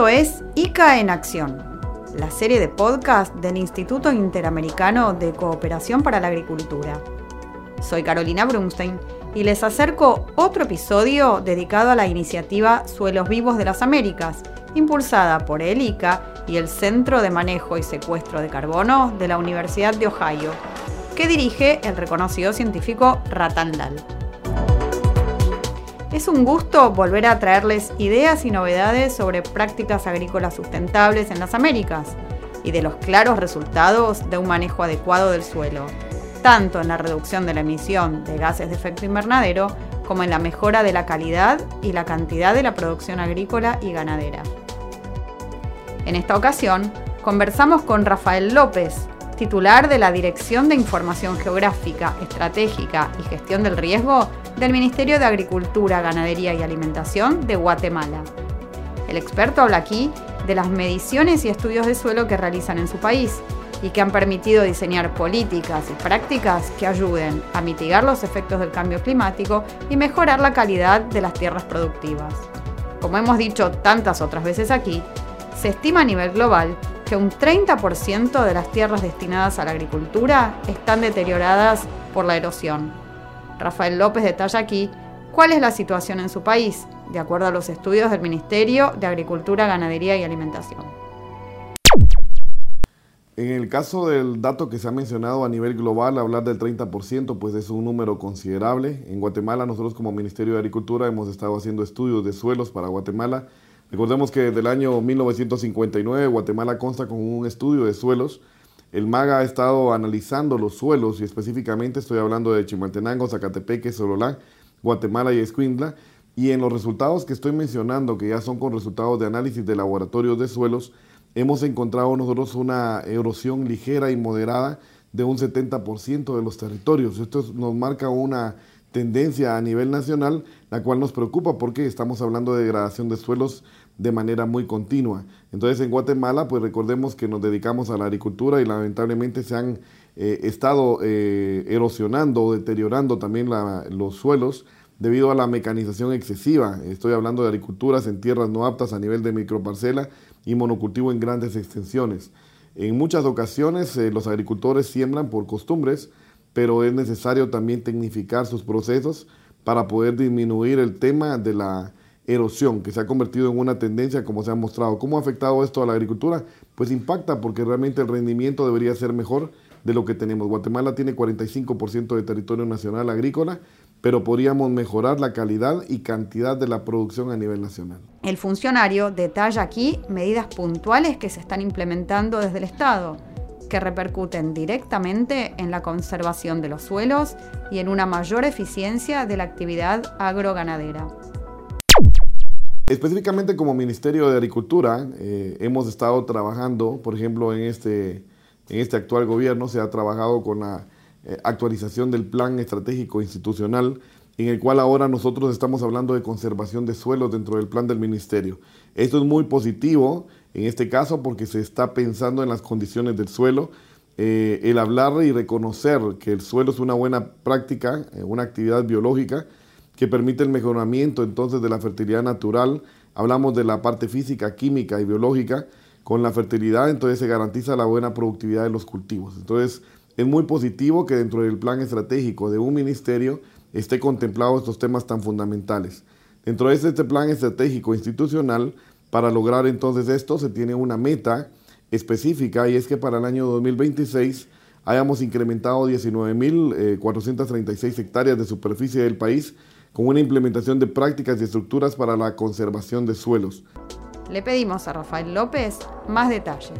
Esto es ICA en Acción, la serie de podcast del Instituto Interamericano de Cooperación para la Agricultura. Soy Carolina Brunstein y les acerco otro episodio dedicado a la iniciativa Suelos Vivos de las Américas, impulsada por el ICA y el Centro de Manejo y Secuestro de Carbono de la Universidad de Ohio, que dirige el reconocido científico Ratan Lal. Es un gusto volver a traerles ideas y novedades sobre prácticas agrícolas sustentables en las Américas y de los claros resultados de un manejo adecuado del suelo, tanto en la reducción de la emisión de gases de efecto invernadero como en la mejora de la calidad y la cantidad de la producción agrícola y ganadera. En esta ocasión, conversamos con Rafael López, titular de la Dirección de Información Geográfica, Estratégica y Gestión del Riesgo del Ministerio de Agricultura, Ganadería y Alimentación de Guatemala. El experto habla aquí de las mediciones y estudios de suelo que realizan en su país y que han permitido diseñar políticas y prácticas que ayuden a mitigar los efectos del cambio climático y mejorar la calidad de las tierras productivas. Como hemos dicho tantas otras veces aquí, se estima a nivel global que un 30% de las tierras destinadas a la agricultura están deterioradas por la erosión. Rafael López detalla aquí cuál es la situación en su país, de acuerdo a los estudios del Ministerio de Agricultura, Ganadería y Alimentación. En el caso del dato que se ha mencionado a nivel global, hablar del 30%, pues es un número considerable. En Guatemala, nosotros como Ministerio de Agricultura hemos estado haciendo estudios de suelos para Guatemala Recordemos que desde el año 1959 Guatemala consta con un estudio de suelos. El MAGA ha estado analizando los suelos y específicamente estoy hablando de Chimaltenango, Zacatepeque, Sololá, Guatemala y Escuintla. Y en los resultados que estoy mencionando, que ya son con resultados de análisis de laboratorios de suelos, hemos encontrado nosotros una erosión ligera y moderada de un 70% de los territorios. Esto nos marca una tendencia a nivel nacional, la cual nos preocupa porque estamos hablando de degradación de suelos de manera muy continua. Entonces en Guatemala, pues recordemos que nos dedicamos a la agricultura y lamentablemente se han eh, estado eh, erosionando o deteriorando también los suelos debido a la mecanización excesiva. Estoy hablando de agriculturas en tierras no aptas a nivel de microparcela y monocultivo en grandes extensiones. En muchas ocasiones eh, los agricultores siembran por costumbres, pero es necesario también tecnificar sus procesos para poder disminuir el tema de la erosión que se ha convertido en una tendencia como se ha mostrado. ¿Cómo ha afectado esto a la agricultura? Pues impacta porque realmente el rendimiento debería ser mejor de lo que tenemos. Guatemala tiene 45% de territorio nacional agrícola, pero podríamos mejorar la calidad y cantidad de la producción a nivel nacional. El funcionario detalla aquí medidas puntuales que se están implementando desde el Estado que repercuten directamente en la conservación de los suelos y en una mayor eficiencia de la actividad agroganadera. Específicamente como Ministerio de Agricultura eh, hemos estado trabajando, por ejemplo, en este, en este actual gobierno se ha trabajado con la eh, actualización del plan estratégico institucional en el cual ahora nosotros estamos hablando de conservación de suelos dentro del plan del ministerio. Esto es muy positivo en este caso porque se está pensando en las condiciones del suelo. Eh, el hablar y reconocer que el suelo es una buena práctica, una actividad biológica que permite el mejoramiento entonces de la fertilidad natural. Hablamos de la parte física, química y biológica. Con la fertilidad entonces se garantiza la buena productividad de los cultivos. Entonces es muy positivo que dentro del plan estratégico de un ministerio esté contemplado estos temas tan fundamentales. Dentro de este plan estratégico institucional, para lograr entonces esto se tiene una meta específica y es que para el año 2026 hayamos incrementado 19.436 eh, hectáreas de superficie del país con una implementación de prácticas y estructuras para la conservación de suelos. Le pedimos a Rafael López más detalles.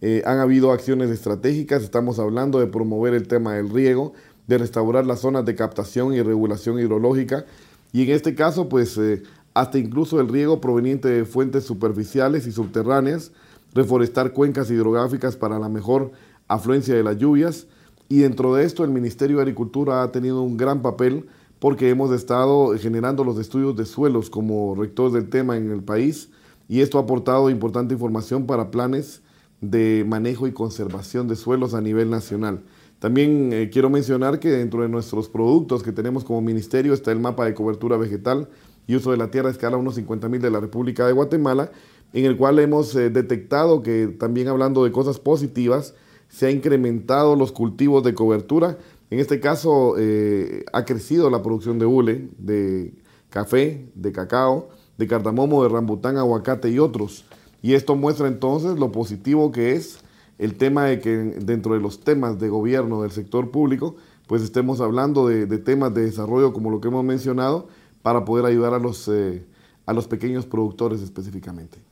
Eh, han habido acciones estratégicas, estamos hablando de promover el tema del riego, de restaurar las zonas de captación y regulación hidrológica y en este caso pues eh, hasta incluso el riego proveniente de fuentes superficiales y subterráneas, reforestar cuencas hidrográficas para la mejor afluencia de las lluvias y dentro de esto el Ministerio de Agricultura ha tenido un gran papel porque hemos estado generando los estudios de suelos como rectores del tema en el país y esto ha aportado importante información para planes de manejo y conservación de suelos a nivel nacional. También eh, quiero mencionar que dentro de nuestros productos que tenemos como ministerio está el mapa de cobertura vegetal, y uso de la tierra a escala 1.50.000 de la República de Guatemala, en el cual hemos eh, detectado que también hablando de cosas positivas, se ha incrementado los cultivos de cobertura. En este caso eh, ha crecido la producción de hule, de café, de cacao, de cardamomo, de rambután, aguacate y otros. Y esto muestra entonces lo positivo que es el tema de que dentro de los temas de gobierno del sector público, pues estemos hablando de, temas de desarrollo como lo que hemos mencionado para poder ayudar a los, eh, a los pequeños productores específicamente.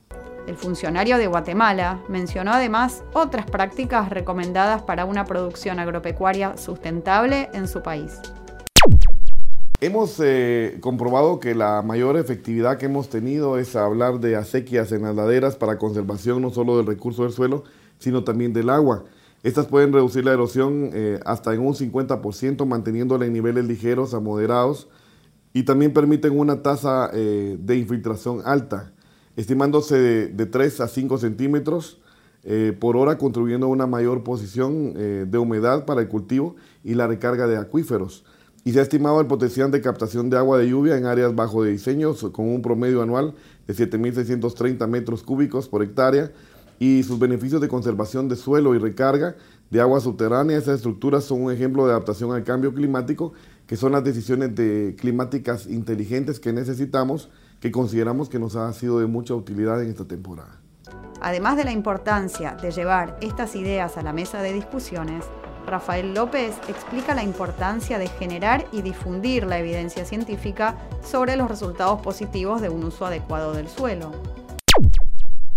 El funcionario de Guatemala mencionó además otras prácticas recomendadas para una producción agropecuaria sustentable en su país. Hemos eh, comprobado que la mayor efectividad que hemos tenido es hablar de acequias en las laderas para conservación no solo del recurso del suelo, sino también del agua. Estas pueden reducir la erosión eh, hasta en un 50%, manteniéndola en niveles ligeros a moderados, y también permiten una tasa eh, de infiltración alta, estimándose de, 3 a 5 centímetros por hora, contribuyendo a una mayor posición de humedad para el cultivo y la recarga de acuíferos y se ha estimado el potencial de captación de agua de lluvia en áreas bajo de diseño con un promedio anual de 7.630 metros cúbicos por hectárea y sus beneficios de conservación de suelo y recarga de agua subterránea. Esas estructuras son un ejemplo de adaptación al cambio climático, que son las decisiones de climáticas inteligentes que necesitamos, que consideramos que nos ha sido de mucha utilidad en esta temporada. Además de la importancia de llevar estas ideas a la mesa de discusiones, Rafael López explica la importancia de generar y difundir la evidencia científica sobre los resultados positivos de un uso adecuado del suelo.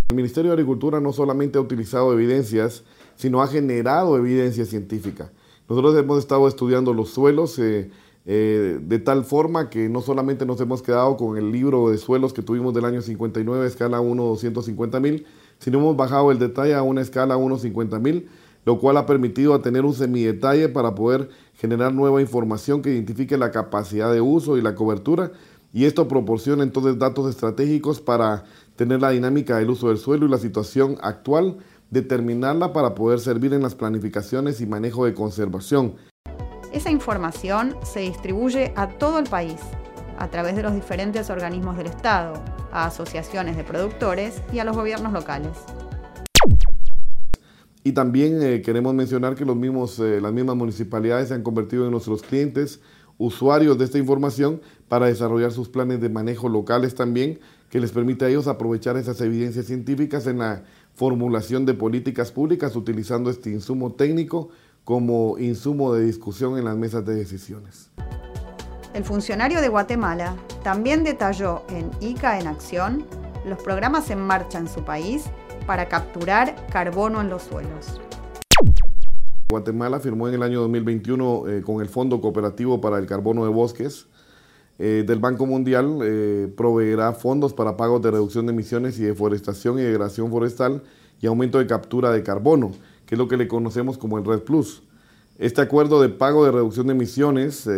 El Ministerio de Agricultura no solamente ha utilizado evidencias, sino ha generado evidencia científica. Nosotros hemos estado estudiando los suelos eh, eh, de tal forma que no solamente nos hemos quedado con el libro de suelos que tuvimos del año 59, escala 1 250 mil, sino hemos bajado el detalle a una escala 1 50 mil lo cual ha permitido tener un semidetalle para poder generar nueva información que identifique la capacidad de uso y la cobertura y esto proporciona entonces datos estratégicos para tener la dinámica del uso del suelo y la situación actual, determinarla para poder servir en las planificaciones y manejo de conservación. Esa información se distribuye a todo el país a través de los diferentes organismos del Estado, a asociaciones de productores y a los gobiernos locales. Y también eh, queremos mencionar que los mismos, eh, las mismas municipalidades se han convertido en nuestros clientes, usuarios de esta información, para desarrollar sus planes de manejo locales también, que les permite a ellos aprovechar esas evidencias científicas en la formulación de políticas públicas, utilizando este insumo técnico como insumo de discusión en las mesas de decisiones. El funcionario de Guatemala también detalló en ICA en Acción los programas en marcha en su país para capturar carbono en los suelos. Guatemala firmó en el año 2021 eh, con el Fondo Cooperativo para el Carbono de Bosques eh, del Banco Mundial, eh, proveerá fondos para pagos de reducción de emisiones y deforestación y degradación forestal y aumento de captura de carbono, que es lo que le conocemos como el Red Plus. Este acuerdo de pago de reducción de emisiones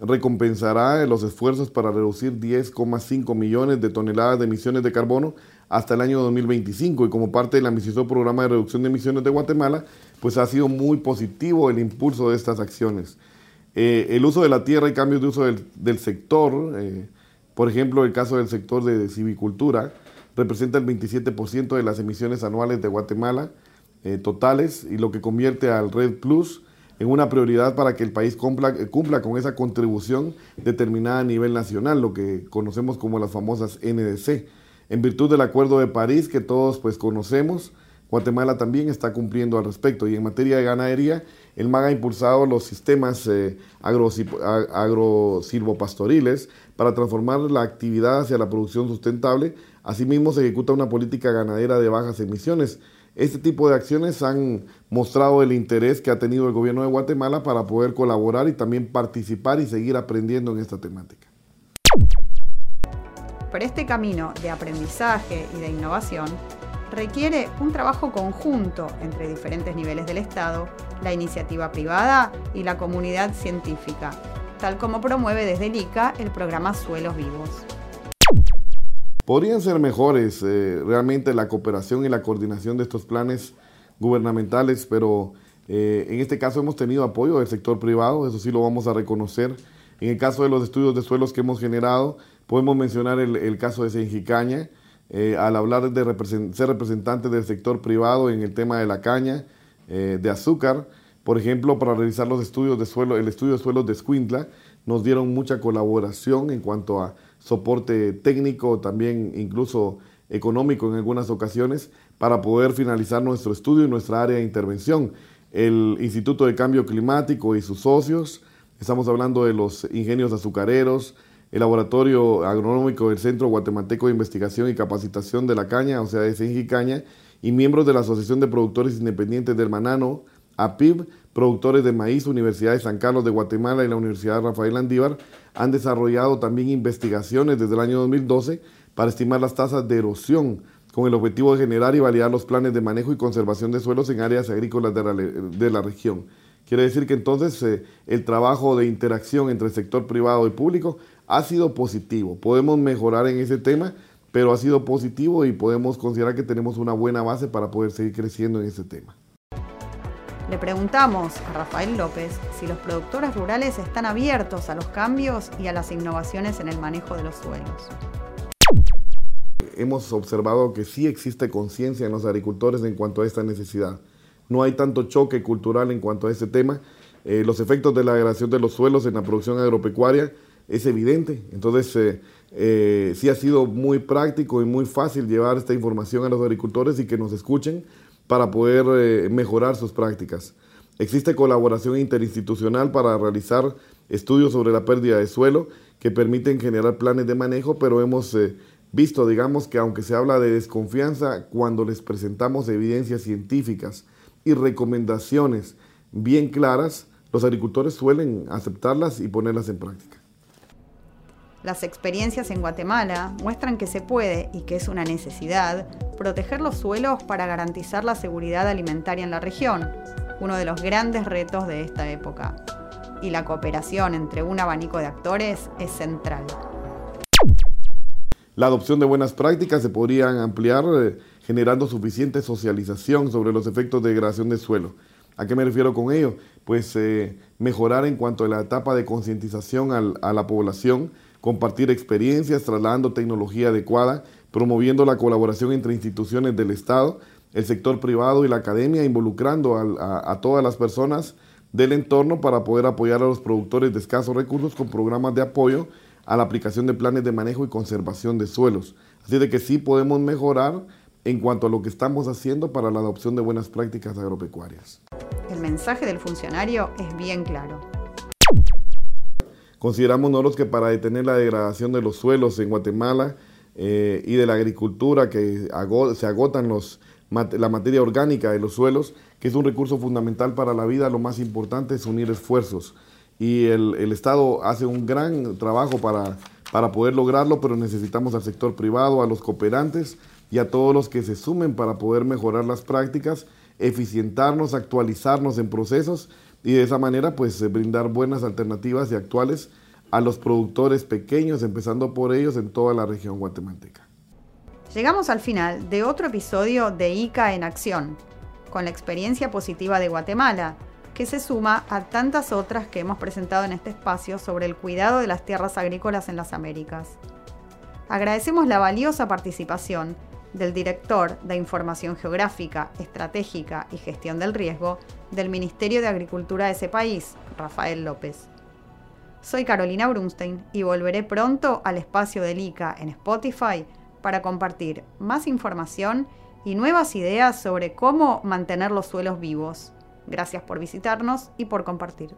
recompensará los esfuerzos para reducir 10,5 millones de toneladas de emisiones de carbono hasta el año 2025 y como parte del ambicioso programa de reducción de emisiones de Guatemala, pues ha sido muy positivo el impulso de estas acciones. Eh, el uso de la tierra y cambios de uso del, sector, eh, por ejemplo, el caso del sector de civicultura, representa el 27% de las emisiones anuales de Guatemala eh, totales y lo que convierte al Red Plus en una prioridad para que el país cumpla, cumpla con esa contribución determinada a nivel nacional, lo que conocemos como las famosas NDC. En virtud del Acuerdo de París que todos pues conocemos, Guatemala también está cumpliendo al respecto. Y en materia de ganadería, el MAG ha impulsado los sistemas eh, agrosilvopastoriles para transformar la actividad hacia la producción sustentable. Asimismo, se ejecuta una política ganadera de bajas emisiones. Este tipo de acciones han mostrado el interés que ha tenido el gobierno de Guatemala para poder colaborar y también participar y seguir aprendiendo en esta temática. Pero este camino de aprendizaje y de innovación requiere un trabajo conjunto entre diferentes niveles del Estado, la iniciativa privada y la comunidad científica, tal como promueve desde el ICA el programa Suelos Vivos. Podrían ser mejores eh, realmente la cooperación y la coordinación de estos planes gubernamentales, pero eh, en este caso hemos tenido apoyo del sector privado, eso sí lo vamos a reconocer. En el caso de los estudios de suelos que hemos generado, Podemos mencionar el, caso de Senjicaña, eh, al hablar de ser representante del sector privado en el tema de la caña, eh, de azúcar, por ejemplo, para realizar los estudios de suelo, el estudio de suelos de Escuintla, nos dieron mucha colaboración en cuanto a soporte técnico, también incluso económico en algunas ocasiones, para poder finalizar nuestro estudio y nuestra área de intervención. El Instituto de Cambio Climático y sus socios, estamos hablando de los ingenios azucareros, el Laboratorio Agronómico del Centro Guatemalteco de Investigación y Capacitación de la Caña, o sea, de Caña, y miembros de la Asociación de Productores Independientes del Manano, APIB, productores de maíz, Universidad de San Carlos de Guatemala y la Universidad Rafael Andívar, han desarrollado también investigaciones desde el año 2012 para estimar las tasas de erosión con el objetivo de generar y validar los planes de manejo y conservación de suelos en áreas agrícolas de la, región. Quiere decir que entonces eh, el trabajo de interacción entre el sector privado y público ha sido positivo. Podemos mejorar en ese tema, pero ha sido positivo y podemos considerar que tenemos una buena base para poder seguir creciendo en ese tema. Le preguntamos a Rafael López si los productores rurales están abiertos a los cambios y a las innovaciones en el manejo de los suelos. Hemos observado que sí existe conciencia en los agricultores en cuanto a esta necesidad. No hay tanto choque cultural en cuanto a este tema. Eh, los efectos de la degradación de los suelos en la producción agropecuaria es evidente. Entonces, eh, eh, sí ha sido muy práctico y muy fácil llevar esta información a los agricultores y que nos escuchen para poder eh, mejorar sus prácticas. Existe colaboración interinstitucional para realizar estudios sobre la pérdida de suelo que permiten generar planes de manejo, pero hemos eh, visto, digamos, que aunque se habla de desconfianza, cuando les presentamos evidencias científicas y recomendaciones bien claras, los agricultores suelen aceptarlas y ponerlas en práctica. Las experiencias en Guatemala muestran que se puede, y que es una necesidad, proteger los suelos para garantizar la seguridad alimentaria en la región, uno de los grandes retos de esta época. Y la cooperación entre un abanico de actores es central. La adopción de buenas prácticas se podrían ampliar eh, generando suficiente socialización sobre los efectos de degradación de suelo. ¿A qué me refiero con ello? Pues eh, mejorar en cuanto a la etapa de concientización a la población compartir experiencias, trasladando tecnología adecuada, promoviendo la colaboración entre instituciones del Estado, el sector privado y la academia, involucrando a, todas las personas del entorno para poder apoyar a los productores de escasos recursos con programas de apoyo a la aplicación de planes de manejo y conservación de suelos. Así de que sí podemos mejorar en cuanto a lo que estamos haciendo para la adopción de buenas prácticas agropecuarias. El mensaje del funcionario es bien claro. Consideramos nosotros que para detener la degradación de los suelos en Guatemala eh, y de la agricultura, que se agotan los, la materia orgánica de los suelos, que es un recurso fundamental para la vida, lo más importante es unir esfuerzos. Y el, el Estado hace un gran trabajo para, para poder lograrlo, pero necesitamos al sector privado, a los cooperantes y a todos los que se sumen para poder mejorar las prácticas, eficientarnos, actualizarnos en procesos y de esa manera pues eh, brindar buenas alternativas y actuales a los productores pequeños, empezando por ellos en toda la región guatemalteca. Llegamos al final de otro episodio de ICA en acción, con la experiencia positiva de Guatemala, que se suma a tantas otras que hemos presentado en este espacio sobre el cuidado de las tierras agrícolas en las Américas. Agradecemos la valiosa participación del director de Información Geográfica, Estratégica y Gestión del Riesgo del Ministerio de Agricultura de ese país, Rafael López. Soy Carolina Brunstein y volveré pronto al espacio del ICA en Spotify para compartir más información y nuevas ideas sobre cómo mantener los suelos vivos. Gracias por visitarnos y por compartir.